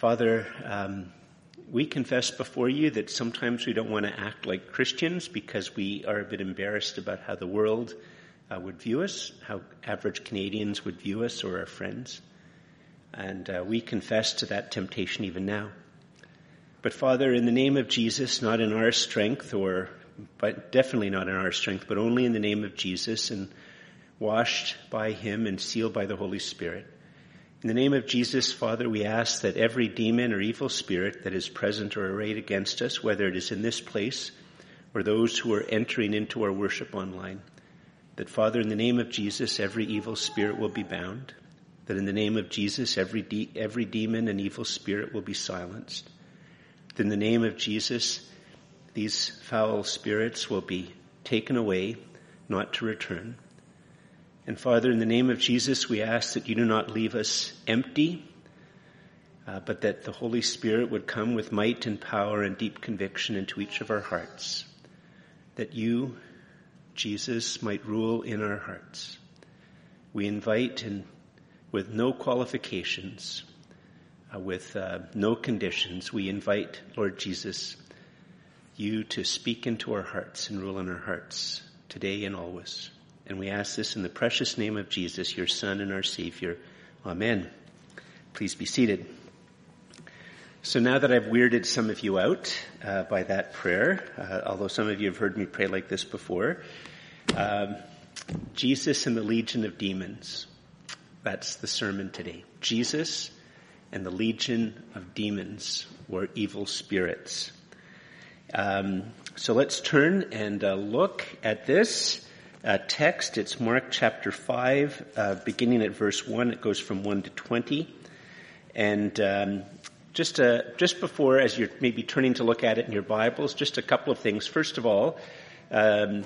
Father, um, we confess before you that sometimes we don't want to act like Christians because we are a bit embarrassed about how the world uh, would view us, how average Canadians would view us or our friends. And uh, we confess to that temptation even now. But Father, in the name of Jesus, not in our strength or, but definitely not in our strength, but only in the name of Jesus and washed by Him and sealed by the Holy Spirit. In the name of Jesus, Father, we ask that every demon or evil spirit that is present or arrayed against us, whether it is in this place or those who are entering into our worship online, that Father, in the name of Jesus, every evil spirit will be bound, that in the name of Jesus, every, de- every demon and evil spirit will be silenced, that in the name of Jesus, these foul spirits will be taken away, not to return. And Father, in the name of Jesus, we ask that you do not leave us empty, uh, but that the Holy Spirit would come with might and power and deep conviction into each of our hearts. That you, Jesus, might rule in our hearts. We invite and with no qualifications, uh, with uh, no conditions, we invite, Lord Jesus, you to speak into our hearts and rule in our hearts today and always. And we ask this in the precious name of Jesus, your Son and our Savior. Amen. Please be seated. So now that I've weirded some of you out uh, by that prayer, uh, although some of you have heard me pray like this before, um, Jesus and the legion of demons. That's the sermon today. Jesus and the legion of demons, or evil spirits. Um, so let's turn and uh, look at this uh, text. It's Mark chapter 5, uh, beginning at verse 1. It goes from 1 to 20. And um, just, uh, just before, as you're maybe turning to look at it in your Bibles, just a couple of things. First of all, um,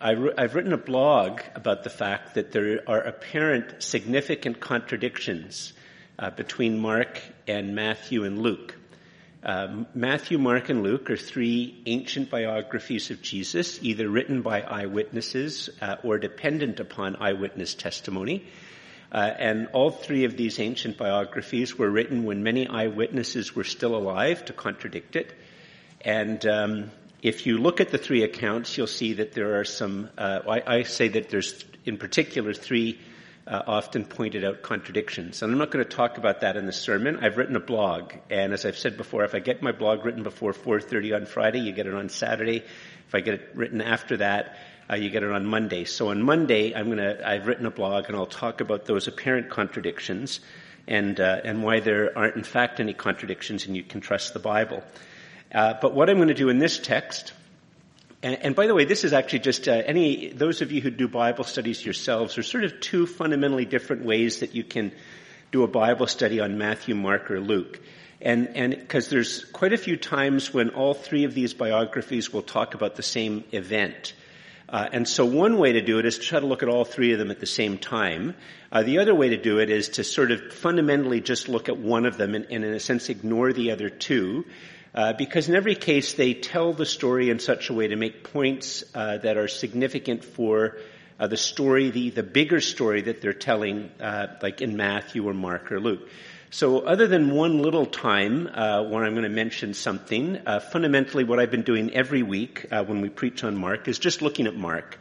I have written a blog about the fact that there are apparent significant contradictions uh, between Mark and Matthew and Luke. Uh, Matthew, Mark, and Luke are three ancient biographies of Jesus, either written by eyewitnesses uh, or dependent upon eyewitness testimony. Uh, and all three of these ancient biographies were written when many eyewitnesses were still alive to contradict it. And um, if you look at the three accounts, you'll see that there are some. Uh, I, I say that there's, in particular, three uh, often pointed out contradictions. And I'm not going to talk about that in the sermon. I've written a blog, and as I've said before, if I get my blog written before 4:30 on Friday, you get it on Saturday. If I get it written after that, uh, you get it on Monday. So on Monday, I'm going to. I've written a blog, and I'll talk about those apparent contradictions, and uh, and why there aren't in fact any contradictions, and you can trust the Bible. Uh, but what I'm going to do in this text and, and, by the way, this is actually just uh, any those of you who do Bible studies yourselves. There's sort of two fundamentally different ways that you can do a Bible study on Matthew, Mark, or Luke. And and because there's quite a few times when all three of these biographies will talk about the same event. Uh, and so one way to do it is to try to look at all three of them at the same time. Uh, the other way to do it is to sort of fundamentally just look at one of them and, and in a sense ignore the other two. Uh, because in every case they tell the story in such a way to make points uh, that are significant for uh, the story, the, the bigger story that they're telling, uh, like in Matthew or Mark or Luke. So other than one little time uh, when I'm going to mention something, fundamentally what I've been doing every week when we preach on Mark is just looking at Mark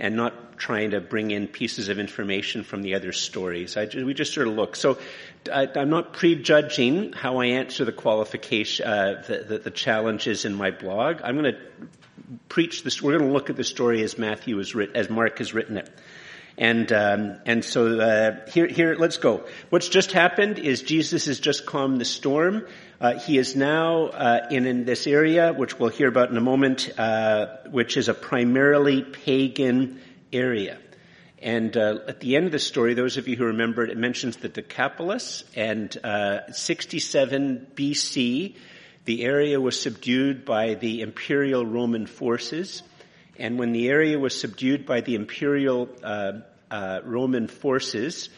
and not trying to bring in pieces of information from the other stories. I, we just sort of look. So I, am not prejudging how I answer the qualification, uh, the, the, the, challenges in my blog. I'm going to preach this. We're going to look at the story as Matthew has written, as Mark has written it. And um, and so uh, here here let's go. What's just happened is Jesus has just calmed the storm. Uh, he is now uh, in, in this area, which we'll hear about in a moment, uh, which is a primarily pagan area. And uh, at the end of the story, those of you who remember it, it mentions the Decapolis, and uh, 67 BC, the area was subdued by the imperial Roman forces. And when the area was subdued by the imperial uh, Roman forces,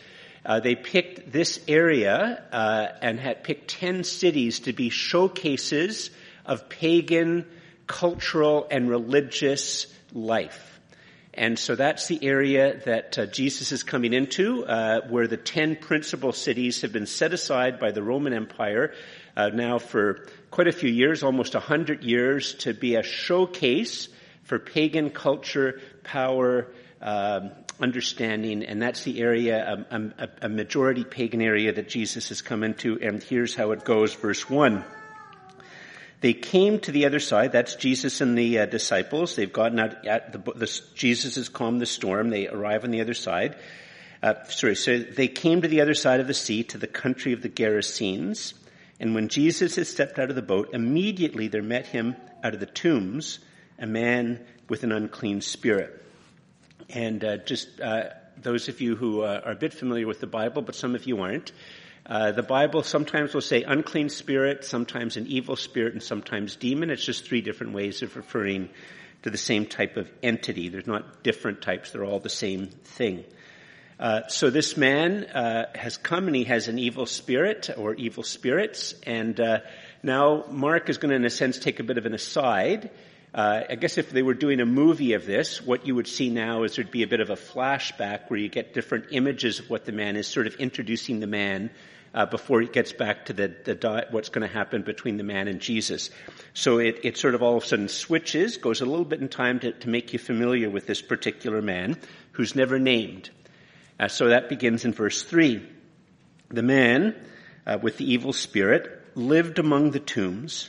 uh, they picked this area uh, and had picked 10 cities to be showcases of pagan cultural and religious life. And so that's the area that uh, Jesus is coming into, uh, where the ten principal cities have been set aside by the Roman Empire uh, now for quite a few years, almost a hundred years, to be a showcase for pagan culture, power, um, understanding, and that's the area, um, a, a majority pagan area that Jesus has come into. And here's how it goes, verse one. They came to the other side. That's Jesus and the uh, disciples. They've gotten out at the, the, Jesus has calmed the storm. They arrive on the other side. Uh, sorry, so they came to the other side of the sea, to the country of the Gerasenes. And when Jesus had stepped out of the boat, immediately there met him out of the tombs a man with an unclean spirit. And uh, just uh, those of you who uh, are a bit familiar with the Bible, but some of you aren't, uh, the Bible sometimes will say unclean spirit, sometimes an evil spirit, and sometimes demon. It's just three different ways of referring to the same type of entity. There's not different types, they're all the same thing. Uh, so this man uh, has come and he has an evil spirit or evil spirits, and uh, now Mark is going to, in a sense, take a bit of an aside. Uh, I guess if they were doing a movie of this, what you would see now is there'd be a bit of a flashback where you get different images of what the man is, sort of introducing the man uh, before it gets back to the, the what's going to happen between the man and Jesus. So it, it sort of all of a sudden switches, goes a little bit in time to, to make you familiar with this particular man who's never named. Uh, so that begins in verse three. The man uh, with the evil spirit lived among the tombs,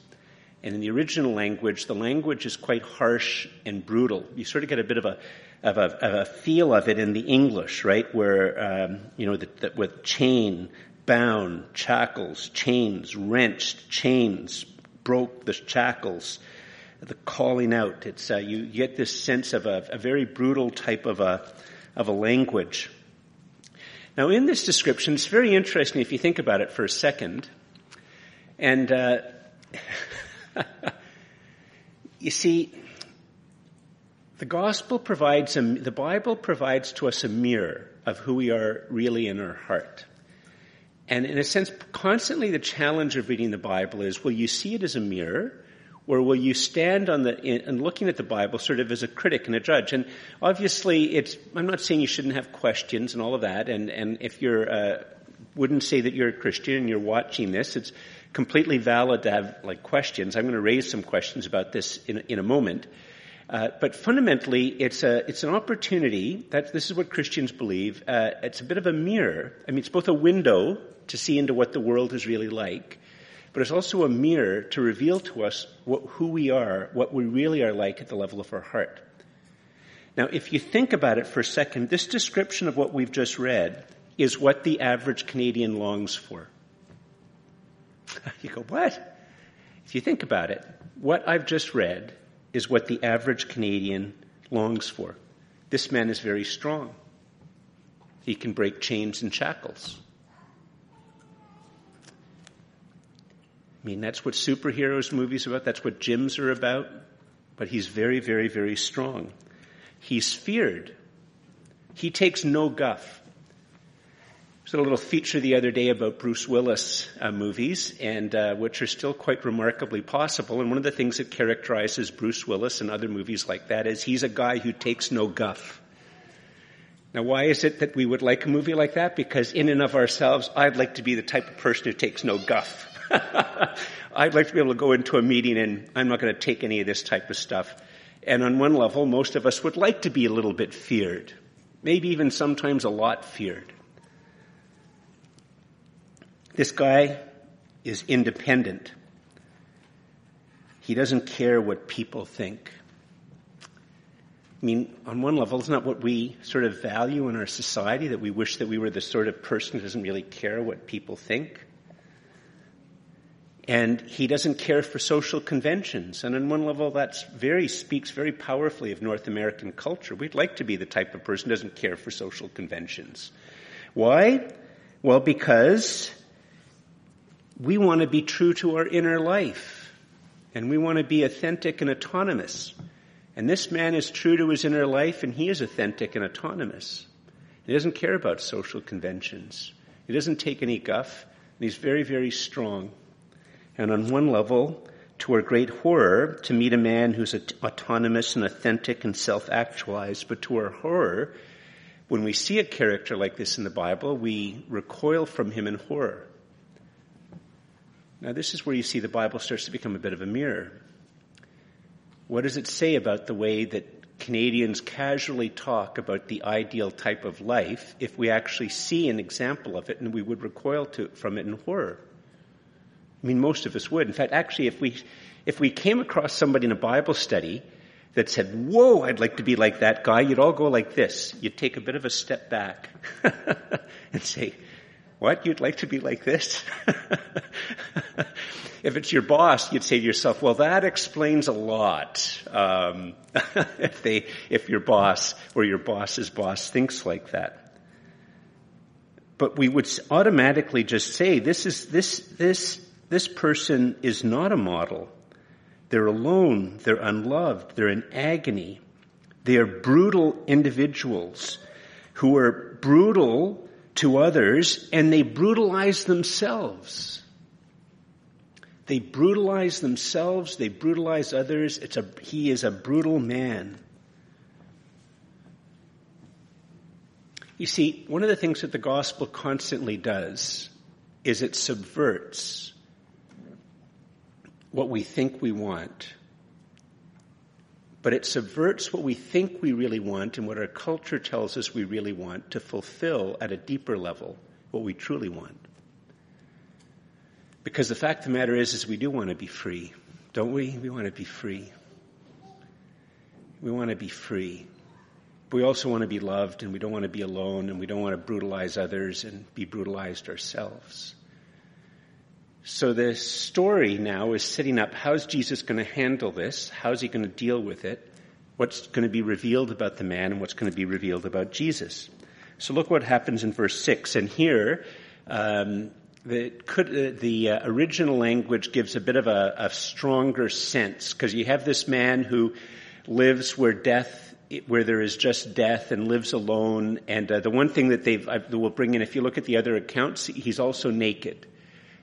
And in the original language, the language is quite harsh and brutal. You sort of get a bit of a of a, of a feel of it in the English, right? Where um, you know the, the, with chain, bound, shackles, chains, wrenched, chains, broke the shackles, the calling out. It's, uh, you get this sense of a, a, very brutal type of a, of a language. Now in this description, it's very interesting if you think about it for a second. And, uh, you see, the gospel provides a, the Bible provides to us a mirror of who we are really in our heart. And in a sense, constantly the challenge of reading the Bible is, will you see it as a mirror? Or will you stand on the, and looking at the Bible sort of as a critic and a judge? And obviously it's, I'm not saying you shouldn't have questions and all of that. And, and if you're, uh, wouldn't say that you're a Christian and you're watching this, it's completely valid to have like questions. I'm going to raise some questions about this in, in a moment. Uh, but fundamentally, it's a it's an opportunity. That this is what Christians believe. Uh, it's a bit of a mirror. I mean, it's both a window to see into what the world is really like, but it's also a mirror to reveal to us what, who we are, what we really are like at the level of our heart. Now, if you think about it for a second, this description of what we've just read is what the average Canadian longs for. you go, what? If you think about it, what I've just read is what the average Canadian longs for. This man is very strong. He can break chains and shackles. I mean, that's what superheroes movies about. That's what gyms are about. But he's very, very, very strong. He's feared. He takes no guff. There's a little feature the other day about Bruce Willis uh, movies, and uh, which are still quite remarkably possible. And one of the things that characterizes Bruce Willis and other movies like that is he's a guy who takes no guff. Now, why is it that we would like a movie like that? Because in and of ourselves, I'd like to be the type of person who takes no guff. I'd like to be able to go into a meeting and I'm not going to take any of this type of stuff. And on one level, most of us would like to be a little bit feared. Maybe even sometimes a lot feared. This guy is independent. He doesn't care what people think. I mean, on one level, isn't that what we sort of value in our society? That we wish that we were the sort of person who doesn't really care what people think? And he doesn't care for social conventions. And on one level, that very speaks very powerfully of North American culture. We'd like to be the type of person who doesn't care for social conventions. Why? Well, because we want to be true to our inner life. And we want to be authentic and autonomous. And this man is true to his inner life and he is authentic and autonomous. He doesn't care about social conventions. He doesn't take any guff. And he's very, very strong. And on one level, to our great horror, to meet a man who's autonomous and authentic and self-actualized, but to our horror, when we see a character like this in the Bible, we recoil from him in horror. Now this is where you see the Bible starts to become a bit of a mirror. What does it say about the way that Canadians casually talk about the ideal type of life if we actually see an example of it and we would recoil to, from it in horror? I mean, most of us would. In fact, actually, if we, if we came across somebody in a Bible study that said, whoa, I'd like to be like that guy, you'd all go like this. You'd take a bit of a step back and say, what? You'd like to be like this? if it's your boss, you'd say to yourself, well, that explains a lot. Um, if they, if your boss or your boss's boss thinks like that. But we would automatically just say, this is, this, this this person is not a model. They're alone. They're unloved. They're in agony. They are brutal individuals who are brutal to others and they brutalize themselves. They brutalize themselves. They brutalize others. It's a, he is a brutal man. You see, one of the things that the gospel constantly does is it subverts what we think we want. But it subverts what we think we really want and what our culture tells us we really want to fulfill at a deeper level what we truly want. Because the fact of the matter is, is we do want to be free, don't we? We want to be free. We want to be free. But we also want to be loved and we don't want to be alone and we don't want to brutalize others and be brutalized ourselves. So the story now is setting up how's Jesus going to handle this? How's he going to deal with it? What's going to be revealed about the man and what's going to be revealed about Jesus? So look what happens in verse 6. And here, um, the, could, uh, the uh, original language gives a bit of a, a stronger sense because you have this man who lives where death where there is just death and lives alone. And uh, the one thing that they've, I will bring in, if you look at the other accounts, he's also naked.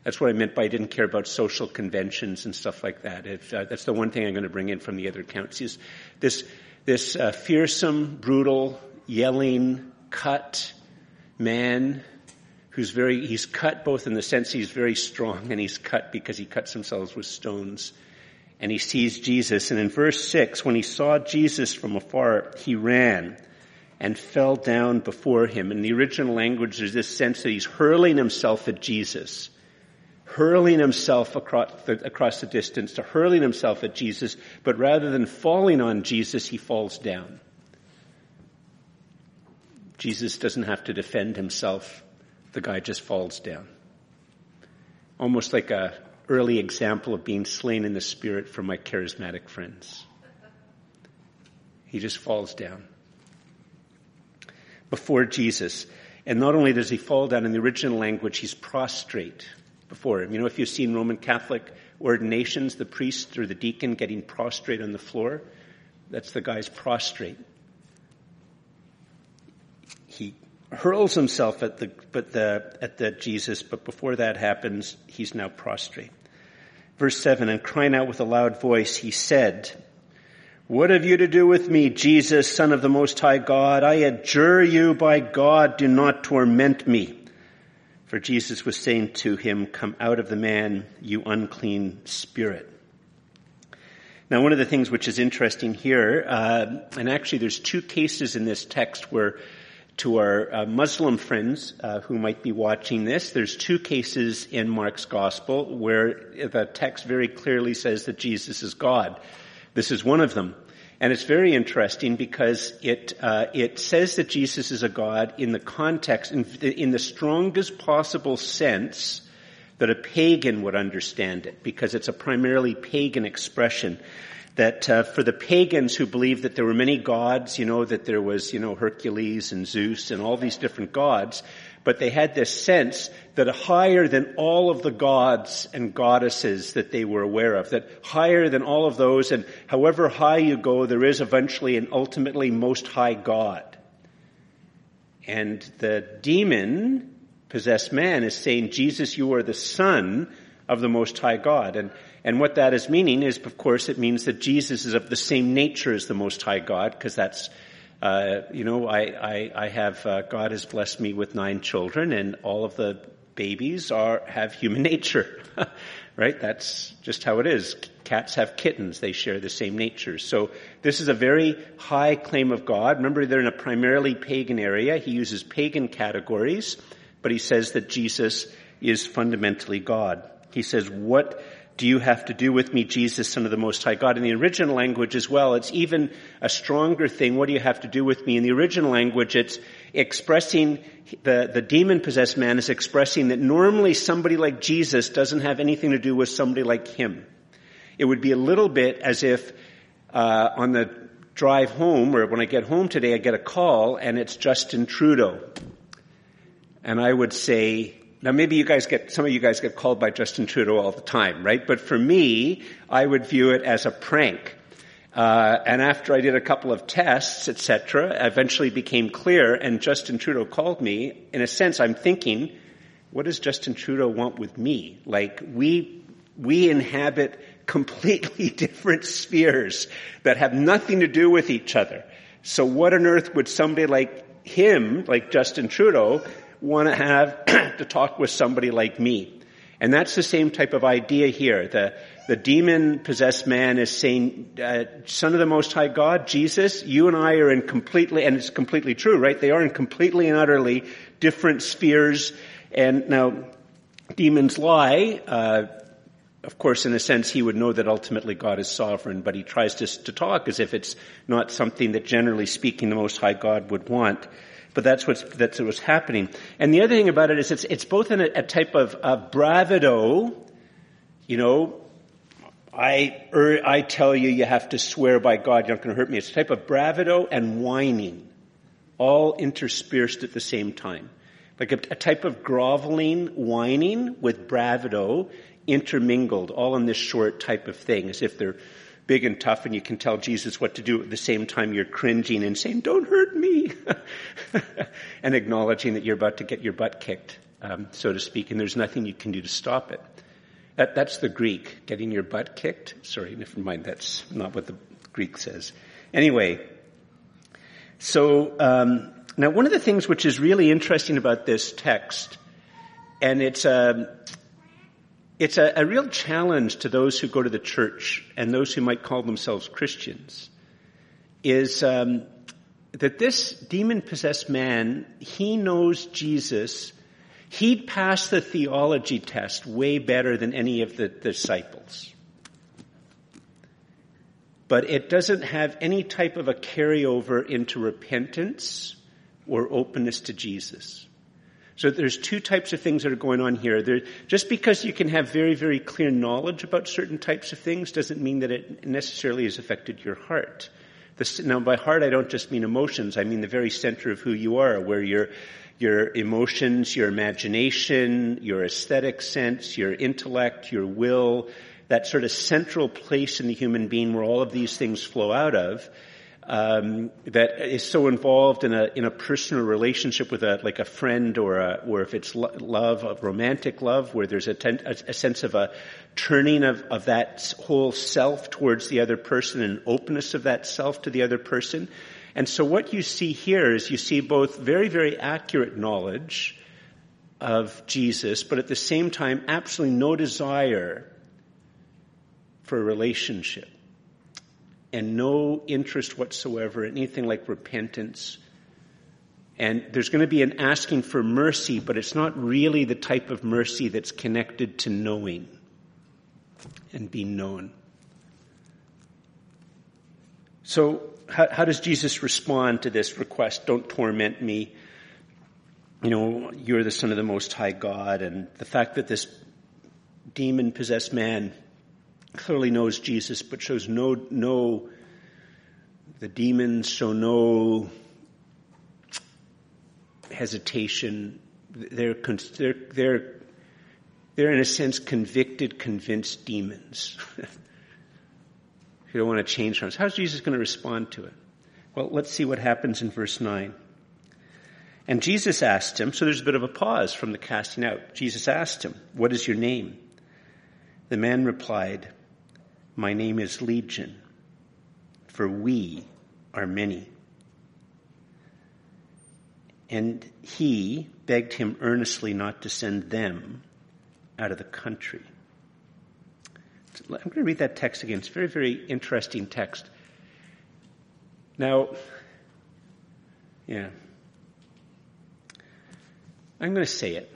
That's what I meant by I didn't care about social conventions and stuff like that. If, uh, that's the one thing I'm going to bring in from the other accounts is this, this uh, fearsome, brutal, yelling, cut man who's very, he's cut both in the sense he's very strong and he's cut because he cuts himself with stones. And he sees Jesus. And in verse six, when he saw Jesus from afar, he ran and fell down before him. In the original language, there's this sense that he's hurling himself at Jesus hurling himself across the, across the distance, to hurling himself at Jesus, but rather than falling on Jesus, he falls down. Jesus doesn't have to defend himself. The guy just falls down. Almost like a early example of being slain in the spirit for my charismatic friends. He just falls down before Jesus. And not only does he fall down in the original language, he's prostrate before. You know, if you've seen Roman Catholic ordinations, the priest or the deacon getting prostrate on the floor, that's the guy's prostrate. He hurls himself at the, but the, at the Jesus, but before that happens, he's now prostrate. Verse 7, and crying out with a loud voice, he said, What have you to do with me, Jesus, son of the Most High God? I adjure you by God, do not torment me. For Jesus was saying to him, Come out of the man, you unclean spirit. Now, one of the things which is interesting here, uh, and actually there's two cases in this text where to our uh, Muslim friends uh, who might be watching this, there's two cases in Mark's gospel where the text very clearly says that Jesus is God. This is one of them. And it's very interesting because it uh, it says that Jesus is a God in the context, in, in the strongest possible sense that a pagan would understand it because it's a primarily pagan expression that uh, for the pagans who believed that there were many gods, you know, that there was, you know, Hercules and Zeus and all these different gods, but they had this sense that higher than all of the gods and goddesses that they were aware of, that higher than all of those, and however high you go, there is eventually an ultimately most high God. And the demon possessed man is saying, Jesus, you are the son of the most high God. And and what that is meaning is, of course, it means that Jesus is of the same nature as the Most High God, because that's, uh, you know, I, I, I have, uh, God has blessed me with nine children, and all of the babies are, have human nature. right? That's just how it is. Cats have kittens. They share the same nature. So this is a very high claim of God. Remember, they're in a primarily pagan area. He uses pagan categories, but he says that Jesus is fundamentally God. He says, what do you have to do with me, Jesus, Son of the Most High God? In the original language as well, it's even a stronger thing. What do you have to do with me? In the original language, it's expressing, the, the demon possessed man is expressing that normally somebody like Jesus doesn't have anything to do with somebody like him. It would be a little bit as if, uh, on the drive home or when I get home today, I get a call and it's Justin Trudeau. And I would say, now maybe you guys get, some of you guys get called by Justin Trudeau all the time, right? But for me, I would view it as a prank. Uh, and after I did a couple of tests, etc., eventually became clear, and Justin Trudeau called me. In a sense, I'm thinking, what does Justin Trudeau want with me? Like, we, we inhabit completely different spheres that have nothing to do with each other. So what on earth would somebody like him, like Justin Trudeau, want to have to talk with somebody like me. And that's the same type of idea here. The, the demon possessed man is saying, uh, son of the most high God, Jesus, you and I are in completely, and it's completely true, right? They are in completely and utterly different spheres. And now, demons lie, uh, of course, in a sense, he would know that ultimately God is sovereign, but he tries to, to talk as if it's not something that generally speaking the Most High God would want but that's what's, that's what's happening. And the other thing about it is it's, it's both in a, a type of bravado, you know, I, er, I tell you, you have to swear by God, you're not going to hurt me. It's a type of bravado and whining, all interspersed at the same time. Like a, a type of groveling, whining with bravado intermingled, all in this short type of thing, as if they're big and tough and you can tell Jesus what to do at the same time you're cringing and saying, don't hurt me. and acknowledging that you're about to get your butt kicked, um, so to speak, and there's nothing you can do to stop it. That, that's the Greek, getting your butt kicked. Sorry, never mind, that's not what the Greek says. Anyway, so um, now one of the things which is really interesting about this text, and it's a, um, it's a, a, real challenge to those who go to the church and those who might call themselves Christians is um, that this demon possessed man, he knows Jesus. He'd passed the theology test way better than any of the disciples. But it doesn't have any type of a carryover into repentance or openness to Jesus. So there's two types of things that are going on here. There, just because you can have very, very clear knowledge about certain types of things doesn't mean that it necessarily has affected your heart. The, now by heart I don't just mean emotions, I mean the very center of who you are, where your, your emotions, your imagination, your aesthetic sense, your intellect, your will, that sort of central place in the human being where all of these things flow out of, um, that is so involved in a in a personal relationship with a like a friend or a, or if it's lo- love of romantic love where there's a, ten, a, a, sense of a turning of, of that whole self towards the other person and openness of that self to the other person. And so what you see here is you see both very very accurate knowledge of Jesus but at the same time absolutely no desire for a relationship and no interest whatsoever in anything like repentance. And there's going to be an asking for mercy, but it's not really the type of mercy that's connected to knowing and being known. So, how, how, does Jesus respond to this request? Don't torment me. You know, you're the Son of the Most High God, and the fact that this demon possessed man clearly knows Jesus, but shows no, no, the demons show no hesitation. They're, they're, they're, they're in a sense convicted, convinced demons. you don't want to change from us. How's Jesus going to respond to it? Well, let's see what happens in verse 9. And Jesus asked him, so there's a bit of a pause from the casting out. Jesus asked him, What is your name? The man replied, My name is Legion, for we are many. And he begged him earnestly not to send them out of the country. I'm going to read that text again. It's a very, very interesting text. Now, yeah. I'm going to say it.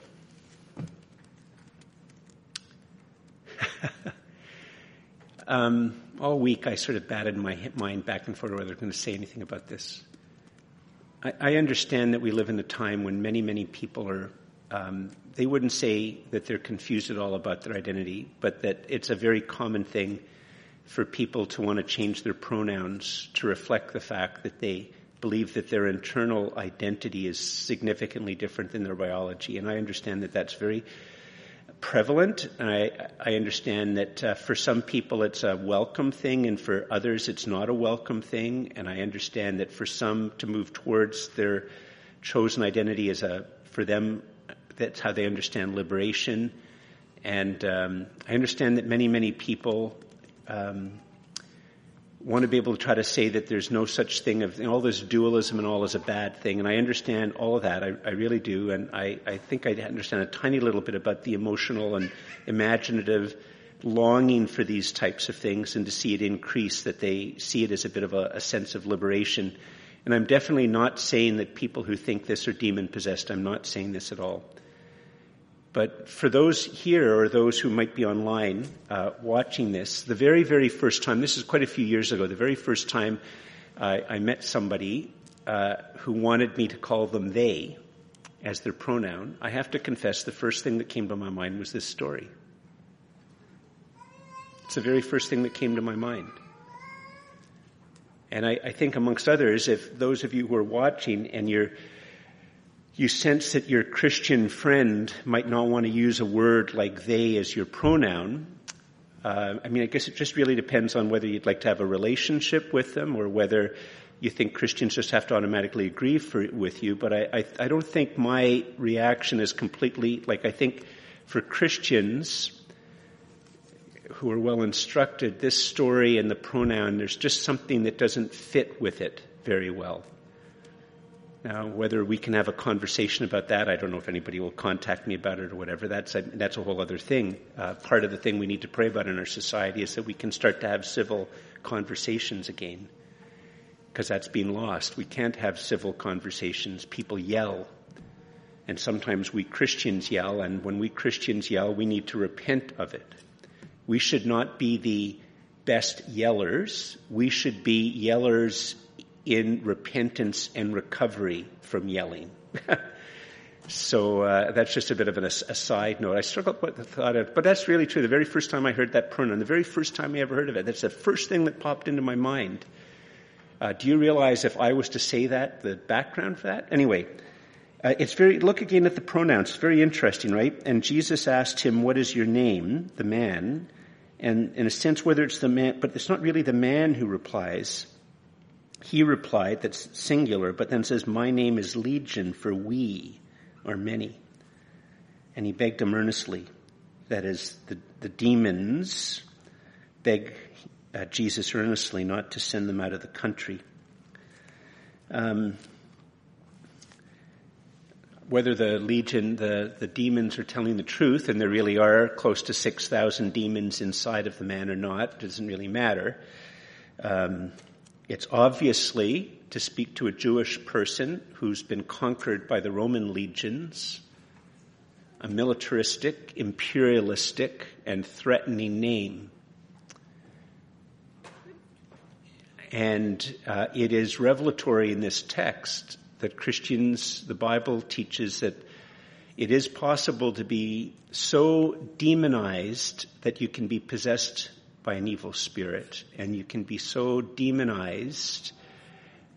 um, all week I sort of batted my mind back and forth whether I'm going to say anything about this. I, I understand that we live in a time when many, many people are, um, they wouldn't say that they're confused at all about their identity, but that it's a very common thing for people to want to change their pronouns to reflect the fact that they believe that their internal identity is significantly different than their biology. And I understand that that's very prevalent. I, I understand that uh, for some people it's a welcome thing, and for others it's not a welcome thing. And I understand that for some to move towards their chosen identity is a for them that's how they understand liberation. And um, I understand that many many people um, want to be able to try to say that there's no such thing of all this dualism and all is a bad thing. And I understand all of that. I, I really do. And I, I think I understand a tiny little bit about the emotional and imaginative longing for these types of things and to see it increase, that they see it as a bit of a, a sense of liberation. And I'm definitely not saying that people who think this are demon possessed. I'm not saying this at all. But for those here or those who might be online uh, watching this, the very, very first time, this is quite a few years ago, the very first time uh, I met somebody uh, who wanted me to call them they as their pronoun, I have to confess the first thing that came to my mind was this story. It's the very first thing that came to my mind. And I, I think amongst others, if those of you who are watching and you're you sense that your Christian friend might not want to use a word like they as your pronoun. Uh, I mean, I guess it just really depends on whether you'd like to have a relationship with them or whether you think Christians just have to automatically agree for, with you. But I, I, I don't think my reaction is completely like I think for Christians who are well instructed, this story and the pronoun, there's just something that doesn't fit with it very well. Now, whether we can have a conversation about that, I don't know if anybody will contact me about it or whatever. That's a, that's a whole other thing. Uh, part of the thing we need to pray about in our society is that we can start to have civil conversations again, because that's been lost. We can't have civil conversations. People yell, and sometimes we Christians yell, and when we Christians yell, we need to repent of it. We should not be the best yellers. We should be yellers in repentance and recovery from yelling. so uh, that's just a bit of an, a side note. I struggled with the thought of, but that's really true. The very first time I heard that pronoun, the very first time I ever heard of it, that's the first thing that popped into my mind. Uh, do you realize if I was to say that, the background for that? Anyway, uh, it's very, look again at the pronouns. It's very interesting, right? And Jesus asked him, what is your name? The man. And in a sense, whether it's the man, but it's not really the man who replies. He replied, that's singular, but then says, My name is Legion, for we are many. And he begged him earnestly. That is, the, the demons beg uh, Jesus earnestly not to send them out of the country. Um, whether the legion, the, the demons are telling the truth, and there really are close to 6,000 demons inside of the man or not, doesn't really matter. Um, it's obviously to speak to a Jewish person who's been conquered by the Roman legions, a militaristic, imperialistic, and threatening name. And uh, it is revelatory in this text that Christians, the Bible teaches that it is possible to be so demonized that you can be possessed by an evil spirit, and you can be so demonized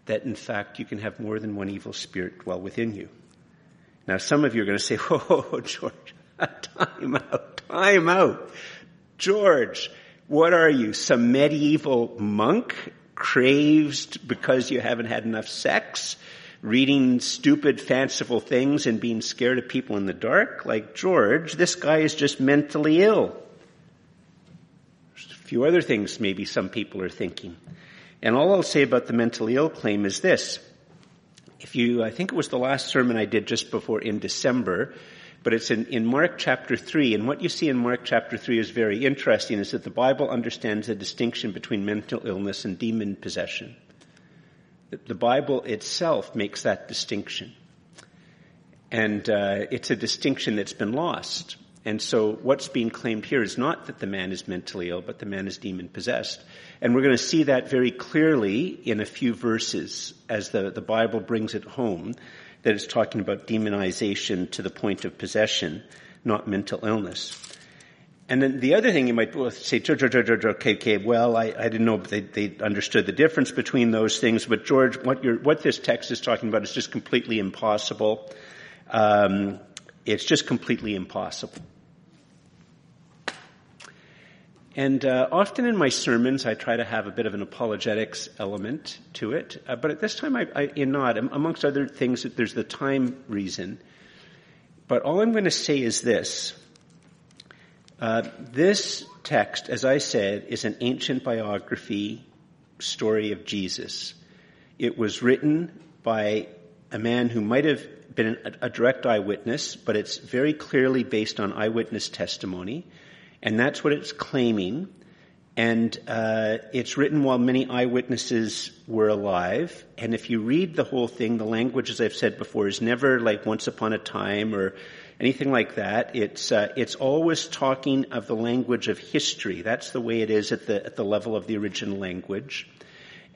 that in fact you can have more than one evil spirit dwell within you. Now some of you are going to say, oh, George, time out, time out. George, what are you, some medieval monk crazed because you haven't had enough sex? Reading stupid, fanciful things and being scared of people in the dark? Like George, this guy is just mentally ill. Few other things maybe some people are thinking. And all I'll say about the mentally ill claim is this. If you, I think it was the last sermon I did just before in December, but it's in, in Mark chapter 3, and what you see in Mark chapter 3 is very interesting, is that the Bible understands the distinction between mental illness and demon possession. The Bible itself makes that distinction. And uh, it's a distinction that's been lost. And so what's being claimed here is not that the man is mentally ill, but the man is demon possessed. And we're going to see that very clearly in a few verses as the, the Bible brings it home, that it's talking about demonization to the point of possession, not mental illness. And then the other thing you might say, George, George, George, okay, okay, well, I, I didn't know they, they understood the difference between those things, but George, what, your what this text is talking about is just completely impossible. Um, it's just completely impossible. And uh, often in my sermons, I try to have a bit of an apologetics element to it. Uh, but at this time, I, I, in not, amongst other things, there's the time reason. But all I'm going to say is this. Uh, this text, as I said, is an ancient biography story of Jesus. It was written by a man who might have been a, a direct eyewitness, but it's very clearly based on eyewitness testimony. And that's what it's claiming. And uh, it's written while many eyewitnesses were alive. And if you read the whole thing, the language, as I've said before, is never like once upon a time or anything like that. It's uh, it's always talking of the language of history. That's the way it is at the at the level of the original language.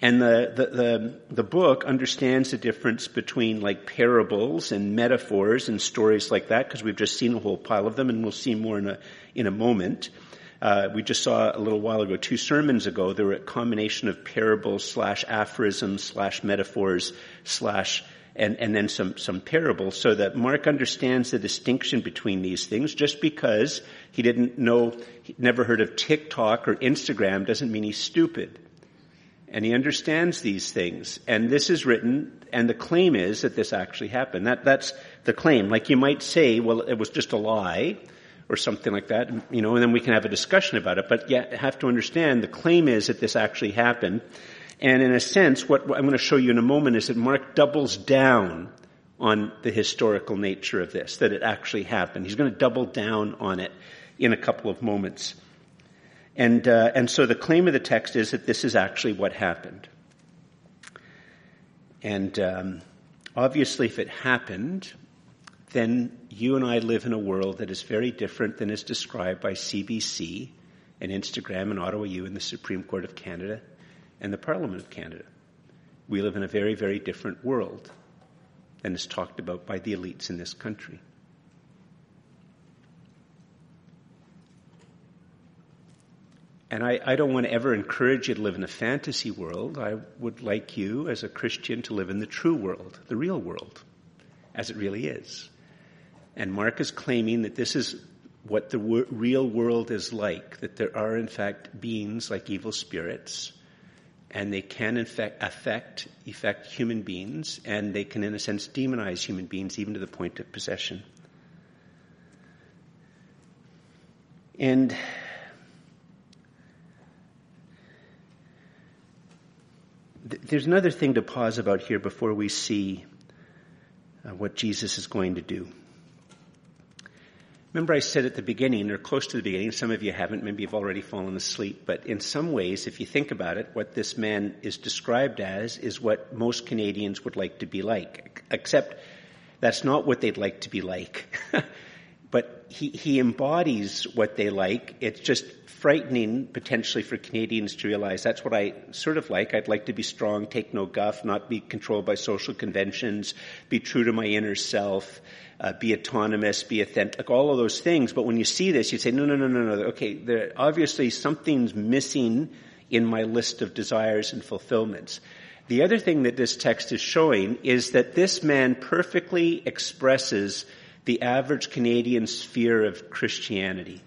And the, the, the, the, book understands the difference between like parables and metaphors and stories like that, because we've just seen a whole pile of them and we'll see more in a, in a moment. Uh, we just saw a little while ago, two sermons ago, there were a combination of parables slash aphorisms slash metaphors slash and, and then some, some parables so that Mark understands the distinction between these things. Just because he didn't know, never heard of TikTok or Instagram doesn't mean he's stupid and he understands these things. And this is written, and the claim is that this actually happened. That, that's the claim. Like you might say, well, it was just a lie, or something like that, you know, and then we can have a discussion about it. But you have to understand the claim is that this actually happened. And in a sense, what I'm going to show you in a moment is that Mark doubles down on the historical nature of this, that it actually happened. He's going to double down on it in a couple of moments. And, uh, and so the claim of the text is that this is actually what happened. And um, obviously, if it happened, then you and I live in a world that is very different than is described by CBC and Instagram and Ottawa U and the Supreme Court of Canada and the Parliament of Canada. We live in a very, very different world than is talked about by the elites in this country. And I, I, don't want to ever encourage you to live in a fantasy world. I would like you, as a Christian, to live in the true world, the real world, as it really is. And Mark is claiming that this is what the wor- real world is like, that there are, in fact, beings like evil spirits, and they can, in fact, affect, affect human beings, and they can, in a sense, demonize human beings even to the point of possession. And there's another thing to pause about here before we see uh, what Jesus is going to do. Remember I said at the beginning, or close to the beginning, some of you haven't, maybe you've already fallen asleep, but in some ways, if you think about it, what this man is described as is what most Canadians would like to be like. Except that's not what they'd like to be like. but he, he embodies what they like. It's just frightening potentially for Canadians to realize that's what I sort of like. I'd like to be strong, take no guff, not be controlled by social conventions, be true to my inner self, uh, be autonomous, be authentic, like all of those things. But when you see this, you say, no, no, no, no, no. Okay, there, obviously something's missing in my list of desires and fulfillments. The other thing that this text is showing is that this man perfectly expresses the average Canadian's fear of Christianity.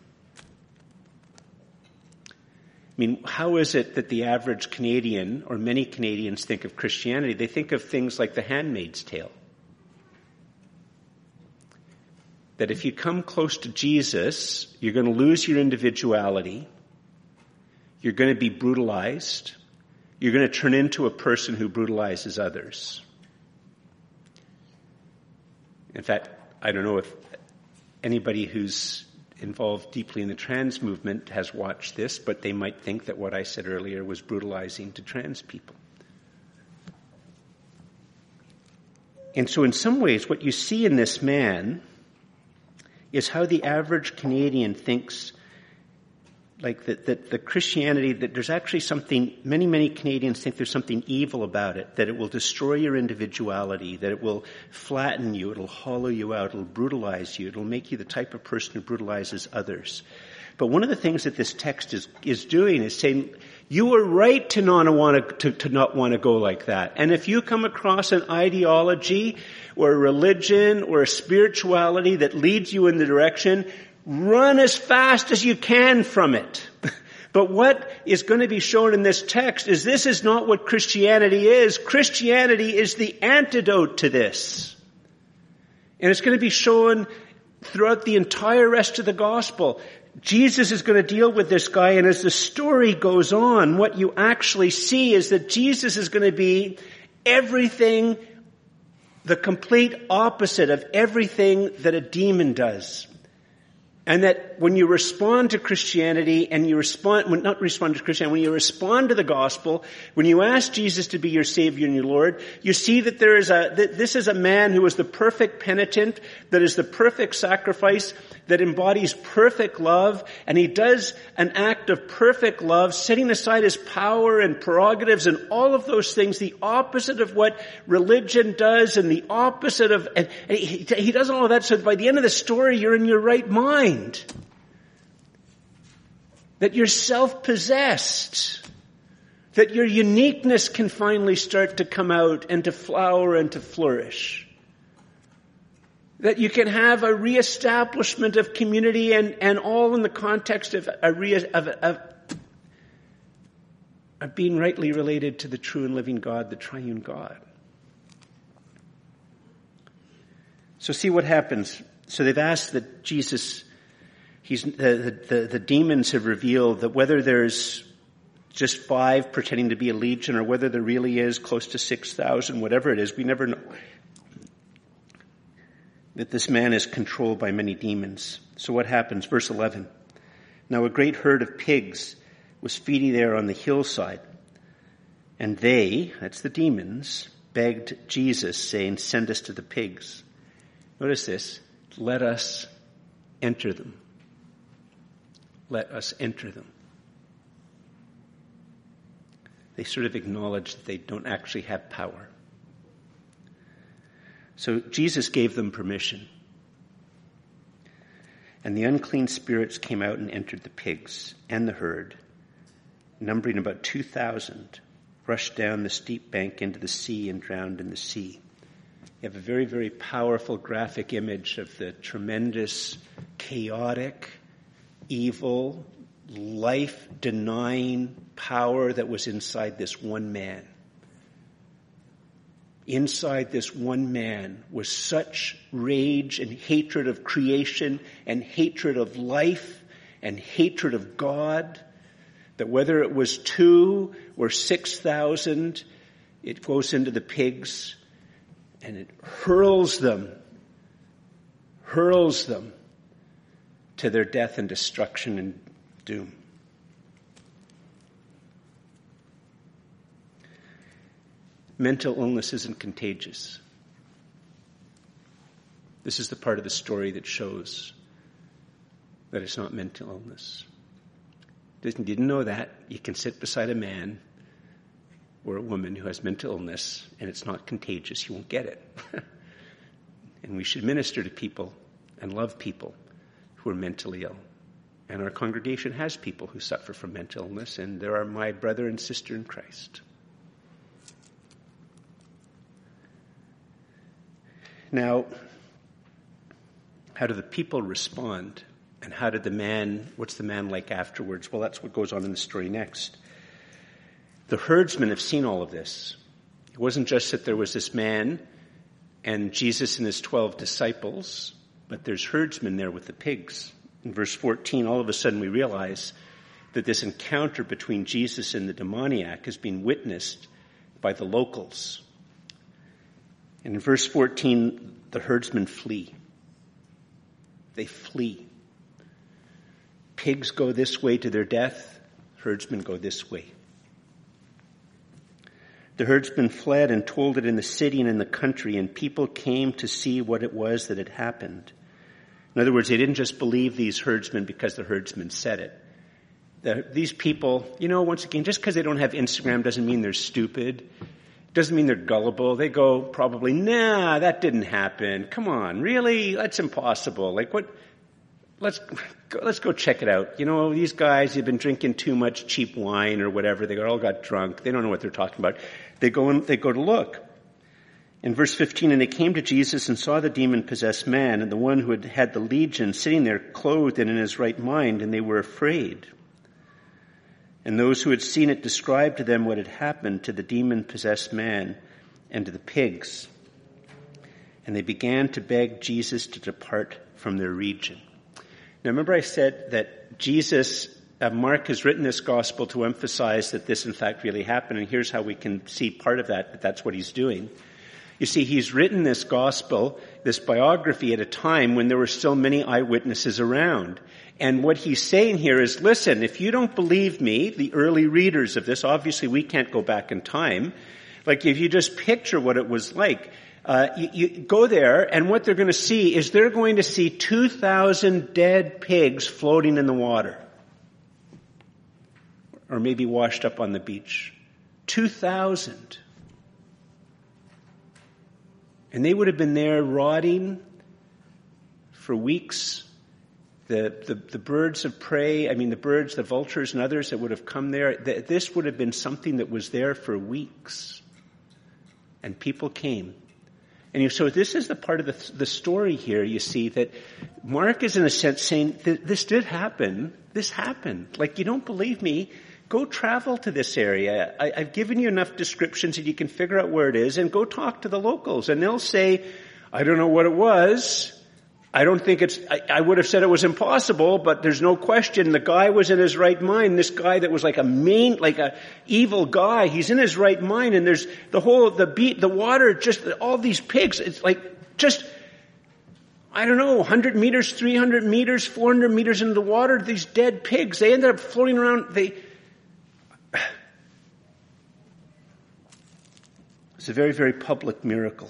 I mean, how is it that the average Canadian or many Canadians think of Christianity? They think of things like the handmaid's tale. That if you come close to Jesus, you're going to lose your individuality. You're going to be brutalized. You're going to turn into a person who brutalizes others. In fact, I don't know if anybody who's involved deeply in the trans movement has watched this, but they might think that what I said earlier was brutalizing to trans people. And so, in some ways, what you see in this man is how the average Canadian thinks like that, that the Christianity, that there's actually something, many, many Canadians think there's something evil about it, that it will destroy your individuality, that it will flatten you, it'll hollow you out, it'll brutalize you, it'll make you the type of person who brutalizes others. But one of the things that this text is, is doing is saying, you are right to not want to, to, to not want to go like that. And if you come across an ideology or a religion or a spirituality that leads you in the direction, Run as fast as you can from it. But what is going to be shown in this text is this is not what Christianity is. Christianity is the antidote to this. And it's going to be shown throughout the entire rest of the gospel. Jesus is going to deal with this guy and as the story goes on, what you actually see is that Jesus is going to be everything, the complete opposite of everything that a demon does. And that when you respond to Christianity and you respond, when not respond to Christianity, when you respond to the gospel, when you ask Jesus to be your Savior and your Lord, you see that there is a, that this is a man who is the perfect penitent, that is the perfect sacrifice, that embodies perfect love, and he does an act of perfect love, setting aside his power and prerogatives and all of those things, the opposite of what religion does and the opposite of, and he, he does all of that so by the end of the story you're in your right mind. That you're self-possessed. That your uniqueness can finally start to come out and to flower and to flourish that you can have a reestablishment of community and, and all in the context of, a re, of, of, of being rightly related to the true and living God, the triune God. So see what happens. So they've asked that Jesus, he's, the, the, the demons have revealed that whether there's just five pretending to be a legion or whether there really is close to 6,000, whatever it is, we never know that this man is controlled by many demons. So what happens? Verse 11. Now a great herd of pigs was feeding there on the hillside. And they, that's the demons, begged Jesus saying, send us to the pigs. Notice this. Let us enter them. Let us enter them. They sort of acknowledge that they don't actually have power. So Jesus gave them permission. And the unclean spirits came out and entered the pigs and the herd, numbering about 2,000, rushed down the steep bank into the sea and drowned in the sea. You have a very, very powerful graphic image of the tremendous, chaotic, evil, life denying power that was inside this one man. Inside this one man was such rage and hatred of creation and hatred of life and hatred of God that whether it was two or six thousand, it goes into the pigs and it hurls them, hurls them to their death and destruction and doom. mental illness isn't contagious. This is the part of the story that shows that it's not mental illness. Didn't, didn't know that? You can sit beside a man or a woman who has mental illness and it's not contagious. You won't get it. and we should minister to people and love people who are mentally ill. And our congregation has people who suffer from mental illness, and there are my brother and sister in Christ. Now, how do the people respond? And how did the man, what's the man like afterwards? Well, that's what goes on in the story next. The herdsmen have seen all of this. It wasn't just that there was this man and Jesus and his 12 disciples, but there's herdsmen there with the pigs. In verse 14, all of a sudden we realize that this encounter between Jesus and the demoniac has been witnessed by the locals. And in verse 14, the herdsmen flee. They flee. Pigs go this way to their death, herdsmen go this way. The herdsmen fled and told it in the city and in the country, and people came to see what it was that had happened. In other words, they didn't just believe these herdsmen because the herdsmen said it. The, these people, you know, once again, just because they don't have Instagram doesn't mean they're stupid. Doesn't mean they're gullible. They go probably, nah, that didn't happen. Come on, really? That's impossible. Like what? Let's go, let's go check it out. You know, these guys have been drinking too much cheap wine or whatever. They all got drunk. They don't know what they're talking about. They go and they go to look. In verse 15, and they came to Jesus and saw the demon possessed man and the one who had had the legion sitting there clothed and in his right mind, and they were afraid. And those who had seen it described to them what had happened to the demon possessed man and to the pigs. And they began to beg Jesus to depart from their region. Now remember I said that Jesus, uh, Mark has written this gospel to emphasize that this in fact really happened, and here's how we can see part of that, that that's what he's doing. You see, he's written this gospel, this biography at a time when there were still many eyewitnesses around. And what he's saying here is, listen, if you don't believe me, the early readers of this, obviously we can't go back in time, like if you just picture what it was like, uh, you, you, go there, and what they're going to see is they're going to see 2,000 dead pigs floating in the water. Or maybe washed up on the beach. 2,000. And they would have been there rotting for weeks. The, the, the, birds of prey, I mean, the birds, the vultures, and others that would have come there, this would have been something that was there for weeks. And people came and so this is the part of the, the story here, you see, that Mark is in a sense saying, this did happen. This happened. Like, you don't believe me? Go travel to this area. I, I've given you enough descriptions that you can figure out where it is and go talk to the locals. And they'll say, I don't know what it was. I don't think it's, I, I, would have said it was impossible, but there's no question the guy was in his right mind. This guy that was like a mean, like a evil guy, he's in his right mind and there's the whole, the beat, the water, just all these pigs, it's like just, I don't know, 100 meters, 300 meters, 400 meters into the water, these dead pigs, they ended up floating around, they, it's a very, very public miracle.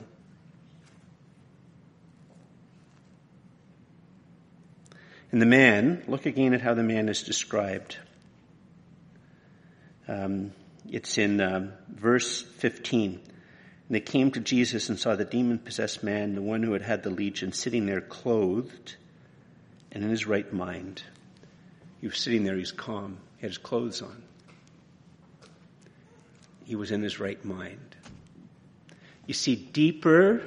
And the man, look again at how the man is described. Um, it's in um, verse 15. And they came to Jesus and saw the demon possessed man, the one who had had the legion, sitting there clothed and in his right mind. He was sitting there, he's calm. He had his clothes on. He was in his right mind. You see, deeper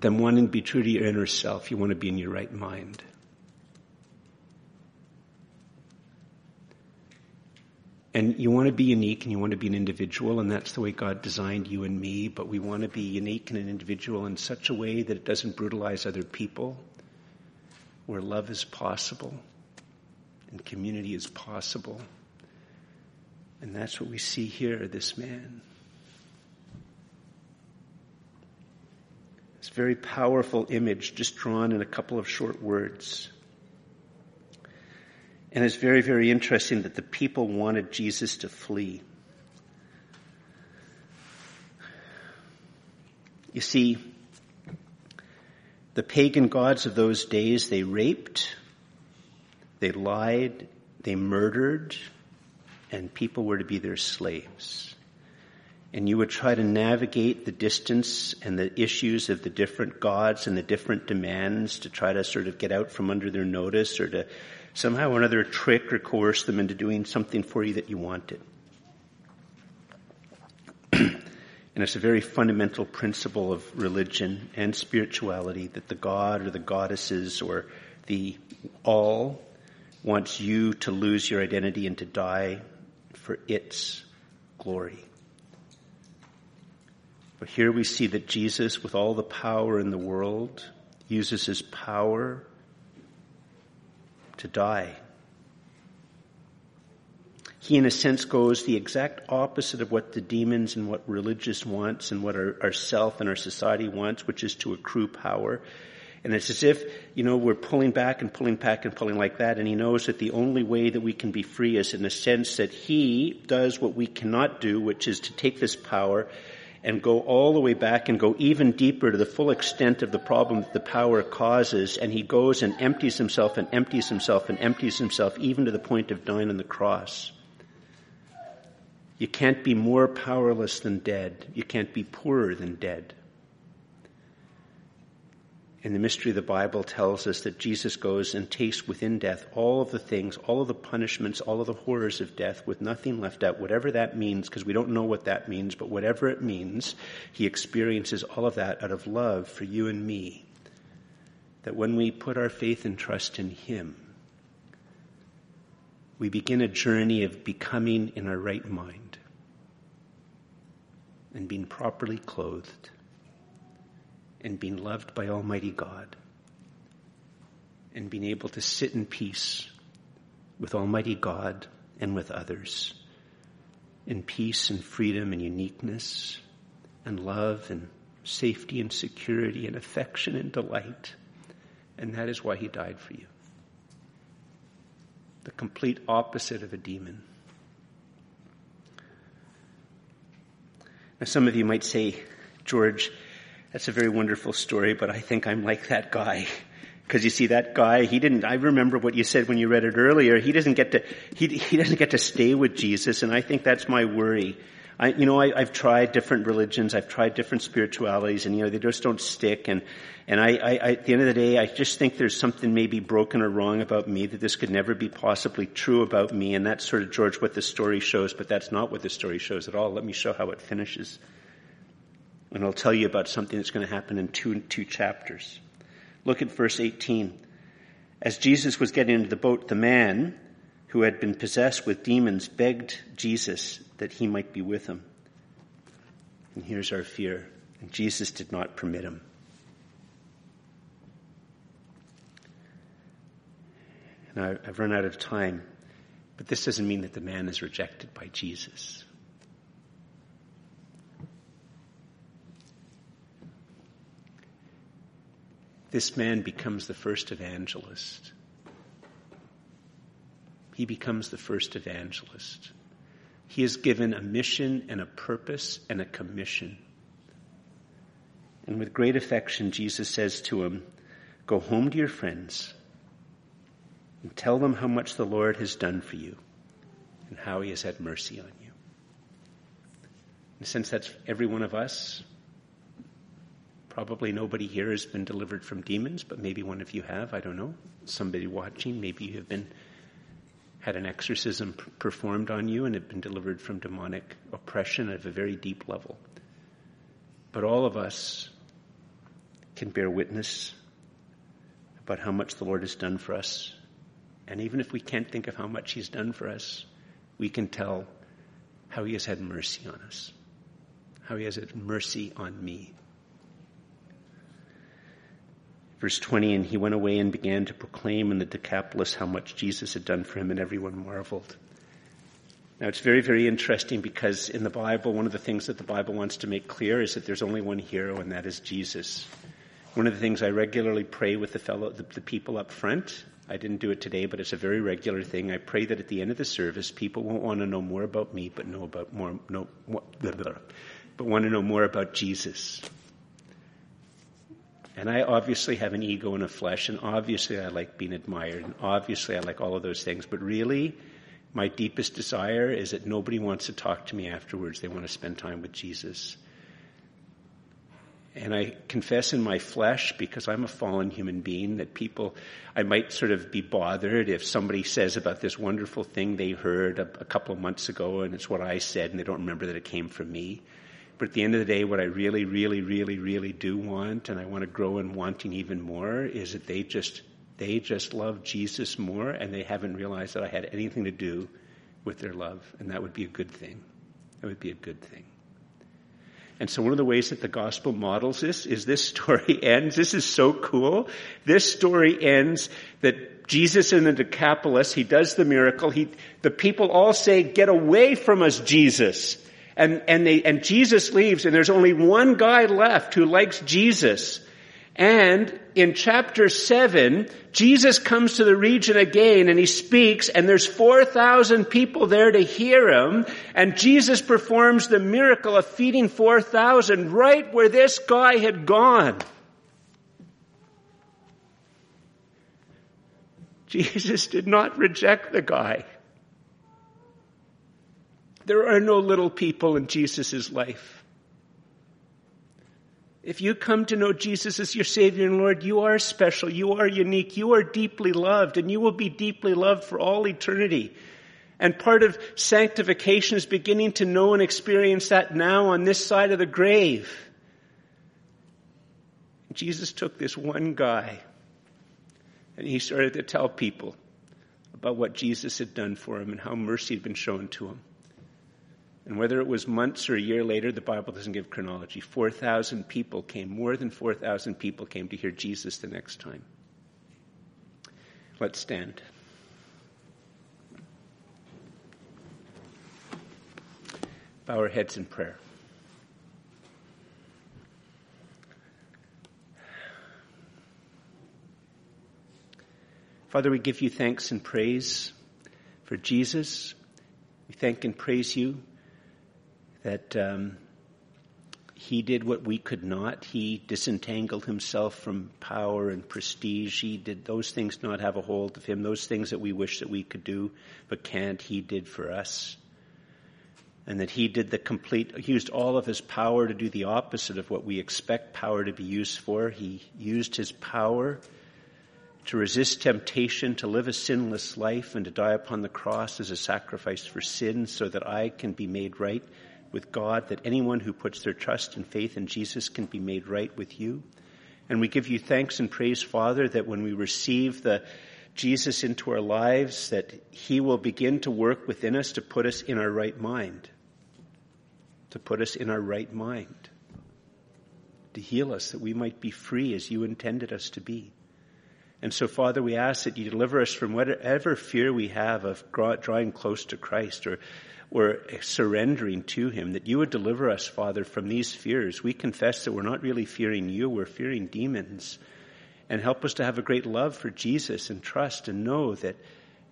than wanting to be true to your inner self, you want to be in your right mind. And you want to be unique and you want to be an individual, and that's the way God designed you and me, but we want to be unique and an individual in such a way that it doesn't brutalize other people, where love is possible and community is possible. And that's what we see here, this man. This very powerful image just drawn in a couple of short words. And it's very, very interesting that the people wanted Jesus to flee. You see, the pagan gods of those days, they raped, They lied, they murdered, and people were to be their slaves. And you would try to navigate the distance and the issues of the different gods and the different demands to try to sort of get out from under their notice or to somehow or another trick or coerce them into doing something for you that you wanted. and it's a very fundamental principle of religion and spirituality that the god or the goddesses or the all wants you to lose your identity and to die for its glory. But here we see that Jesus, with all the power in the world, uses his power to die. He, in a sense, goes the exact opposite of what the demons and what religious wants and what our, our self and our society wants, which is to accrue power. And it's as if, you know, we're pulling back and pulling back and pulling like that. And he knows that the only way that we can be free is in the sense that he does what we cannot do, which is to take this power and go all the way back and go even deeper to the full extent of the problem that the power causes. And he goes and empties himself and empties himself and empties himself even to the point of dying on the cross. You can't be more powerless than dead. You can't be poorer than dead. And the mystery of the Bible tells us that Jesus goes and tastes within death all of the things, all of the punishments, all of the horrors of death with nothing left out, whatever that means, because we don't know what that means, but whatever it means, he experiences all of that out of love for you and me. That when we put our faith and trust in him, we begin a journey of becoming in our right mind and being properly clothed and being loved by Almighty God and being able to sit in peace with Almighty God and with others in peace and freedom and uniqueness and love and safety and security and affection and delight. And that is why he died for you. The complete opposite of a demon. Now, some of you might say, George, that's a very wonderful story, but I think I'm like that guy. Because you see, that guy, he didn't, I remember what you said when you read it earlier, he doesn't get to, he, he doesn't get to stay with Jesus, and I think that's my worry. I, you know, I, have tried different religions, I've tried different spiritualities, and you know, they just don't stick, and, and I, I, I, at the end of the day, I just think there's something maybe broken or wrong about me, that this could never be possibly true about me, and that's sort of, George, what the story shows, but that's not what the story shows at all. Let me show how it finishes. And I'll tell you about something that's going to happen in two, two chapters. Look at verse 18. As Jesus was getting into the boat, the man who had been possessed with demons begged Jesus that he might be with him. And here's our fear. And Jesus did not permit him. And I've run out of time, but this doesn't mean that the man is rejected by Jesus. This man becomes the first evangelist. He becomes the first evangelist. He is given a mission and a purpose and a commission. And with great affection, Jesus says to him, Go home to your friends and tell them how much the Lord has done for you and how he has had mercy on you. In a sense, that's every one of us. Probably nobody here has been delivered from demons, but maybe one of you have. I don't know. Somebody watching, maybe you have been had an exorcism p- performed on you and have been delivered from demonic oppression at a very deep level. But all of us can bear witness about how much the Lord has done for us. And even if we can't think of how much He's done for us, we can tell how He has had mercy on us, how He has had mercy on me. Verse 20, and he went away and began to proclaim in the Decapolis how much Jesus had done for him, and everyone marveled. Now it's very, very interesting because in the Bible, one of the things that the Bible wants to make clear is that there's only one hero, and that is Jesus. One of the things I regularly pray with the fellow, the, the people up front, I didn't do it today, but it's a very regular thing. I pray that at the end of the service, people won't want to know more about me, but know about more, know, but want to know more about Jesus And I obviously have an ego and a flesh, and obviously I like being admired, and obviously I like all of those things, but really, my deepest desire is that nobody wants to talk to me afterwards. They want to spend time with Jesus. And I confess in my flesh, because I'm a fallen human being, that people, I might sort of be bothered if somebody says about this wonderful thing they heard a, a couple of months ago and it's what I said and they don't remember that it came from me. But at the end of the day, what I really, really, really, really do want, and I want to grow in wanting even more, is that they just, they just love Jesus more and they haven't realized that I had anything to do with their love. And that would be a good thing. That would be a good thing. And so one of the ways that the gospel models this is this story ends. This is so cool. This story ends that Jesus in the Decapolis, he does the miracle. He, the people all say, get away from us, Jesus. And, and they, and Jesus leaves and there's only one guy left who likes Jesus. And in chapter 7, Jesus comes to the region again and he speaks and there's 4,000 people there to hear him and Jesus performs the miracle of feeding 4,000 right where this guy had gone. Jesus did not reject the guy. There are no little people in Jesus' life. If you come to know Jesus as your Savior and Lord, you are special, you are unique, you are deeply loved, and you will be deeply loved for all eternity. And part of sanctification is beginning to know and experience that now on this side of the grave. Jesus took this one guy and he started to tell people about what Jesus had done for him and how mercy had been shown to him. And whether it was months or a year later, the Bible doesn't give chronology. 4,000 people came, more than 4,000 people came to hear Jesus the next time. Let's stand. Bow our heads in prayer. Father, we give you thanks and praise for Jesus. We thank and praise you that um, he did what we could not. He disentangled himself from power and prestige. He did those things not have a hold of him. Those things that we wish that we could do but can't, he did for us. And that he did the complete, he used all of his power to do the opposite of what we expect power to be used for. He used his power to resist temptation, to live a sinless life, and to die upon the cross as a sacrifice for sin so that I can be made right with God, that anyone who puts their trust and faith in Jesus can be made right with you. And we give you thanks and praise, Father, that when we receive the Jesus into our lives, that He will begin to work within us to put us in our right mind. To put us in our right mind. To heal us that we might be free as you intended us to be. And so, Father, we ask that you deliver us from whatever fear we have of drawing close to Christ or we're surrendering to Him, that you would deliver us, Father, from these fears. We confess that we're not really fearing you, we're fearing demons. And help us to have a great love for Jesus and trust and know that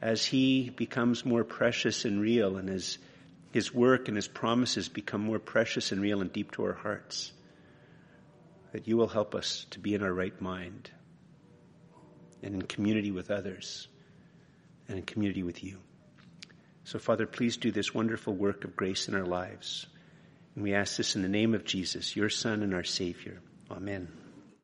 as He becomes more precious and real and as His work and His promises become more precious and real and deep to our hearts, that you will help us to be in our right mind and in community with others and in community with you. So, Father, please do this wonderful work of grace in our lives. And we ask this in the name of Jesus, your Son and our Savior. Amen.